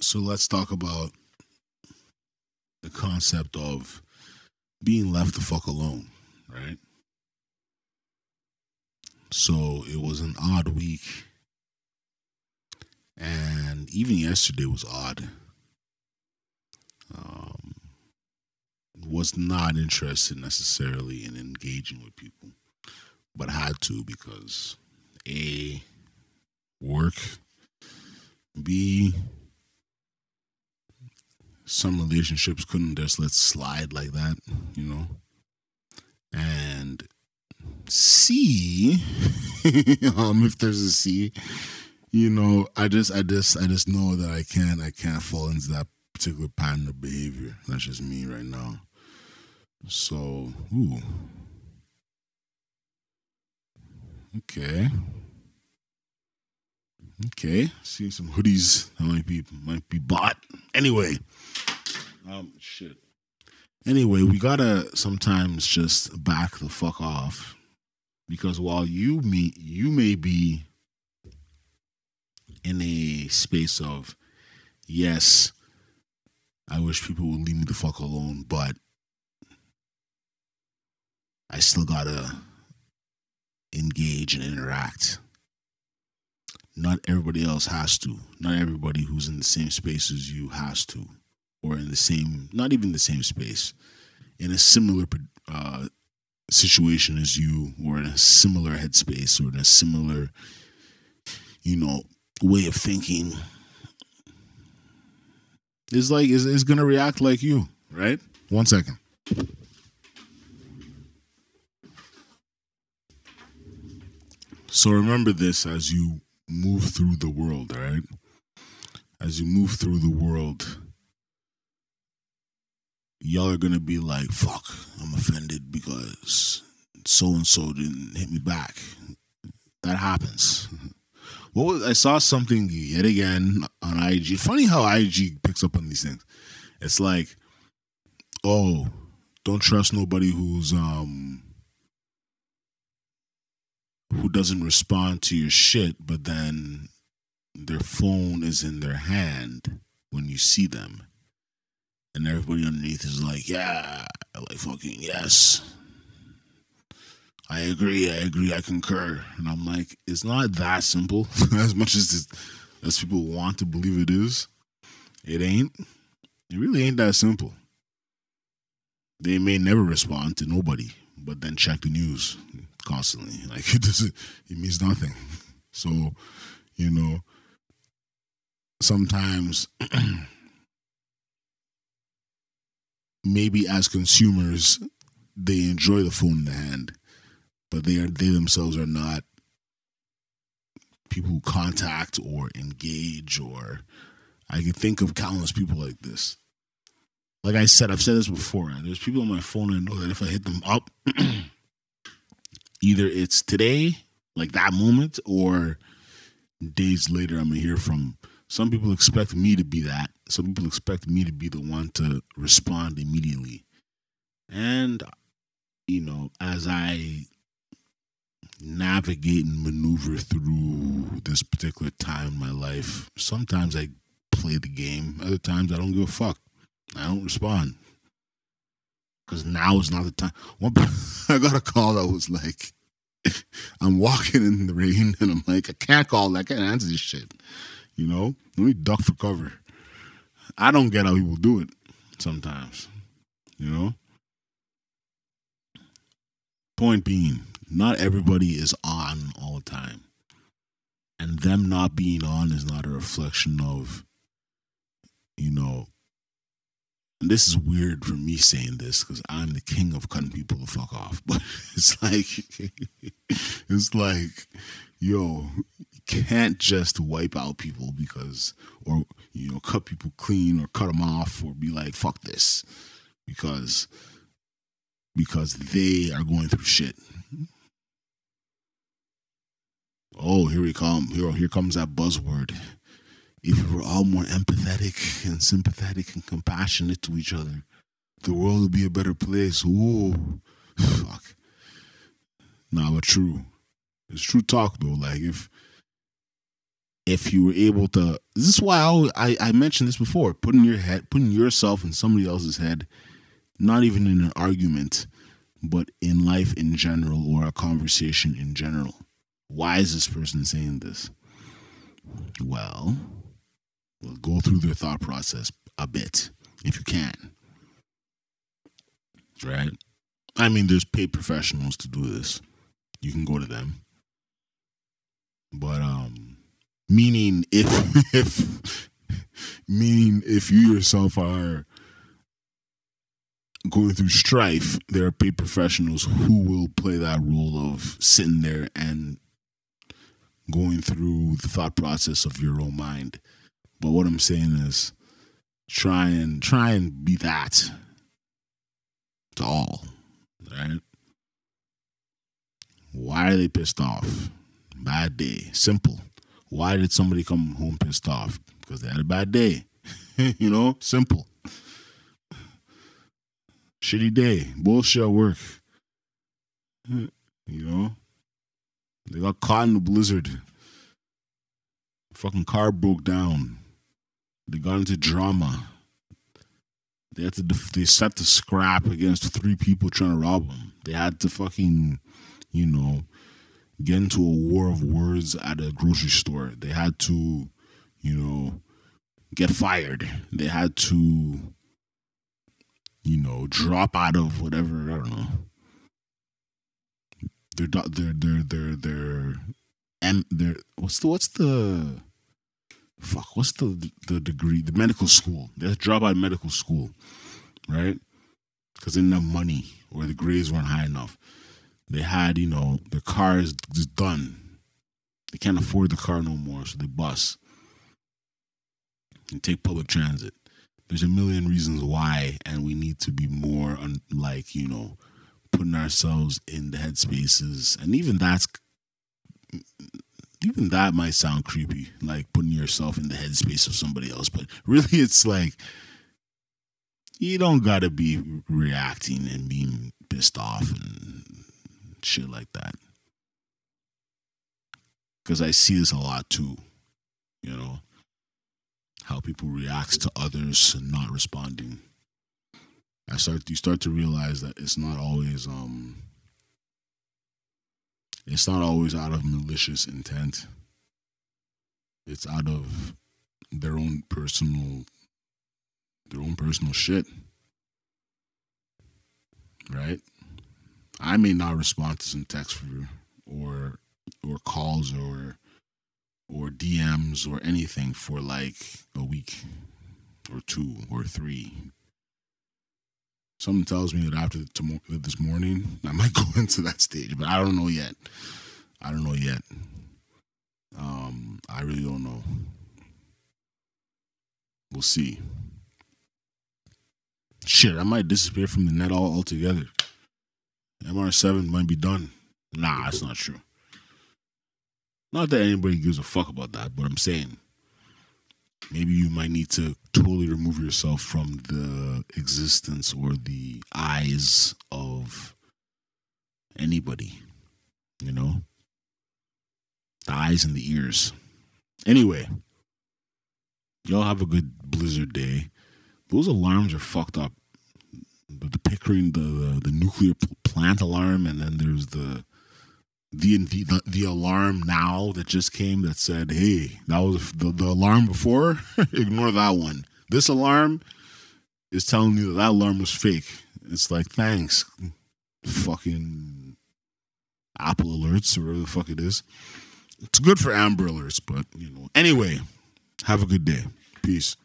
So let's talk about the concept of being left the fuck alone, right? So it was an odd week. And even yesterday was odd. Um, was not interested necessarily in engaging with people, but had to because A, work, B, some relationships couldn't just let slide like that, you know. And C, um, if there's a C, you know, I just, I just, I just know that I can't, I can't fall into that particular pattern of behavior. That's just me right now. So, ooh, okay, okay. Seeing some hoodies that might be might be bought. Anyway, um, shit. Anyway, we gotta sometimes just back the fuck off because while you me you may be in a space of yes, I wish people would leave me the fuck alone, but I still gotta engage and interact. Not everybody else has to. Not everybody who's in the same space as you has to or in the same, not even the same space, in a similar uh, situation as you, or in a similar headspace, or in a similar, you know, way of thinking, is like is is gonna react like you, right? One second. So remember this as you move through the world, right? As you move through the world, y'all are gonna be like, fuck, I'm offended because so and so didn't hit me back. That happens. What was, I saw something yet again on IG. Funny how IG picks up on these things. It's like, oh, don't trust nobody who's um who doesn't respond to your shit, but then their phone is in their hand when you see them and everybody underneath is like, yeah, like fucking yes. I agree, I agree, I concur. And I'm like, it's not that simple as much as as people want to believe it is. It ain't. It really ain't that simple. They may never respond to nobody, but then check the news constantly. Like it doesn't it means nothing. So, you know, sometimes maybe as consumers they enjoy the phone in the hand, but they are they themselves are not people who contact or engage or I can think of countless people like this. Like I said, I've said this before. There's people on my phone I know that if I hit them up, either it's today, like that moment, or days later, I'm gonna hear from some people expect me to be that. Some people expect me to be the one to respond immediately. And, you know, as I navigate and maneuver through this particular time in my life, sometimes I play the game, other times I don't give a fuck. I don't respond. Because now is not the time. One, I got a call that was like, I'm walking in the rain and I'm like, I can't call, I can't answer this shit. You know, let me duck for cover. I don't get how people do it sometimes. You know? Point being, not everybody is on all the time. And them not being on is not a reflection of, you know, and this is weird for me saying this because I'm the king of cutting people the fuck off. But it's like, it's like, yo, can't just wipe out people because, or, you know, cut people clean or cut them off or be like, fuck this because, because they are going through shit. Oh, here we come. Here, here comes that buzzword. If we were all more empathetic and sympathetic and compassionate to each other, the world would be a better place. Ooh, fuck. Nah, but true. It's true talk though. Like if if you were able to this is why I, I i mentioned this before putting your head putting yourself in somebody else's head not even in an argument but in life in general or a conversation in general why is this person saying this we'll go through their thought process a bit if you can. Right? I mean there's paid professionals to do this. You can go to them. But um meaning if if meaning if you yourself are going through strife there are paid professionals who will play that role of sitting there and going through the thought process of your own mind but what i'm saying is try and try and be that to all right why are they pissed off bad day simple why did somebody come home pissed off? Because they had a bad day. you know, simple. Shitty day. Bullshit work. You know? They got caught in the blizzard. Fucking car broke down. They got into drama. They had to they set the scrap against three people trying to rob them. They had to fucking, you know, get into a war of words at a grocery store. They had to, you know, get fired. They had to, you know, drop out of whatever. I don't know. They're they're they're they're they're and they're what's the what's the fuck what's the the degree the medical school they drop out of medical school right because they didn't have money or the grades weren't high enough they had, you know, the car is just done. They can't afford the car no more, so they bus and take public transit. There's a million reasons why, and we need to be more on, like, you know, putting ourselves in the headspaces. And even that's, even that might sound creepy, like putting yourself in the headspace of somebody else. But really, it's like, you don't gotta be reacting and being pissed off and shit like that. Because I see this a lot too, you know, how people react to others and not responding. I start you start to realize that it's not always um it's not always out of malicious intent. It's out of their own personal their own personal shit. Right? I may not respond to some text for or or calls or or DMs or anything for like a week or two or three. Something tells me that after tomorrow, this morning, I might go into that stage, but I don't know yet. I don't know yet. Um, I really don't know. We'll see. Shit, I might disappear from the net all altogether. MR7 might be done. Nah, that's not true. Not that anybody gives a fuck about that, but I'm saying maybe you might need to totally remove yourself from the existence or the eyes of anybody. You know? The eyes and the ears. Anyway, y'all have a good blizzard day. Those alarms are fucked up the, the Pickering, the, the, the nuclear plant alarm, and then there's the the, the the alarm now that just came that said, "Hey, that was the, the alarm before. Ignore that one. This alarm is telling you that that alarm was fake." It's like, thanks, fucking Apple alerts or whatever the fuck it is. It's good for Amber alerts, but you know. Anyway, have a good day. Peace.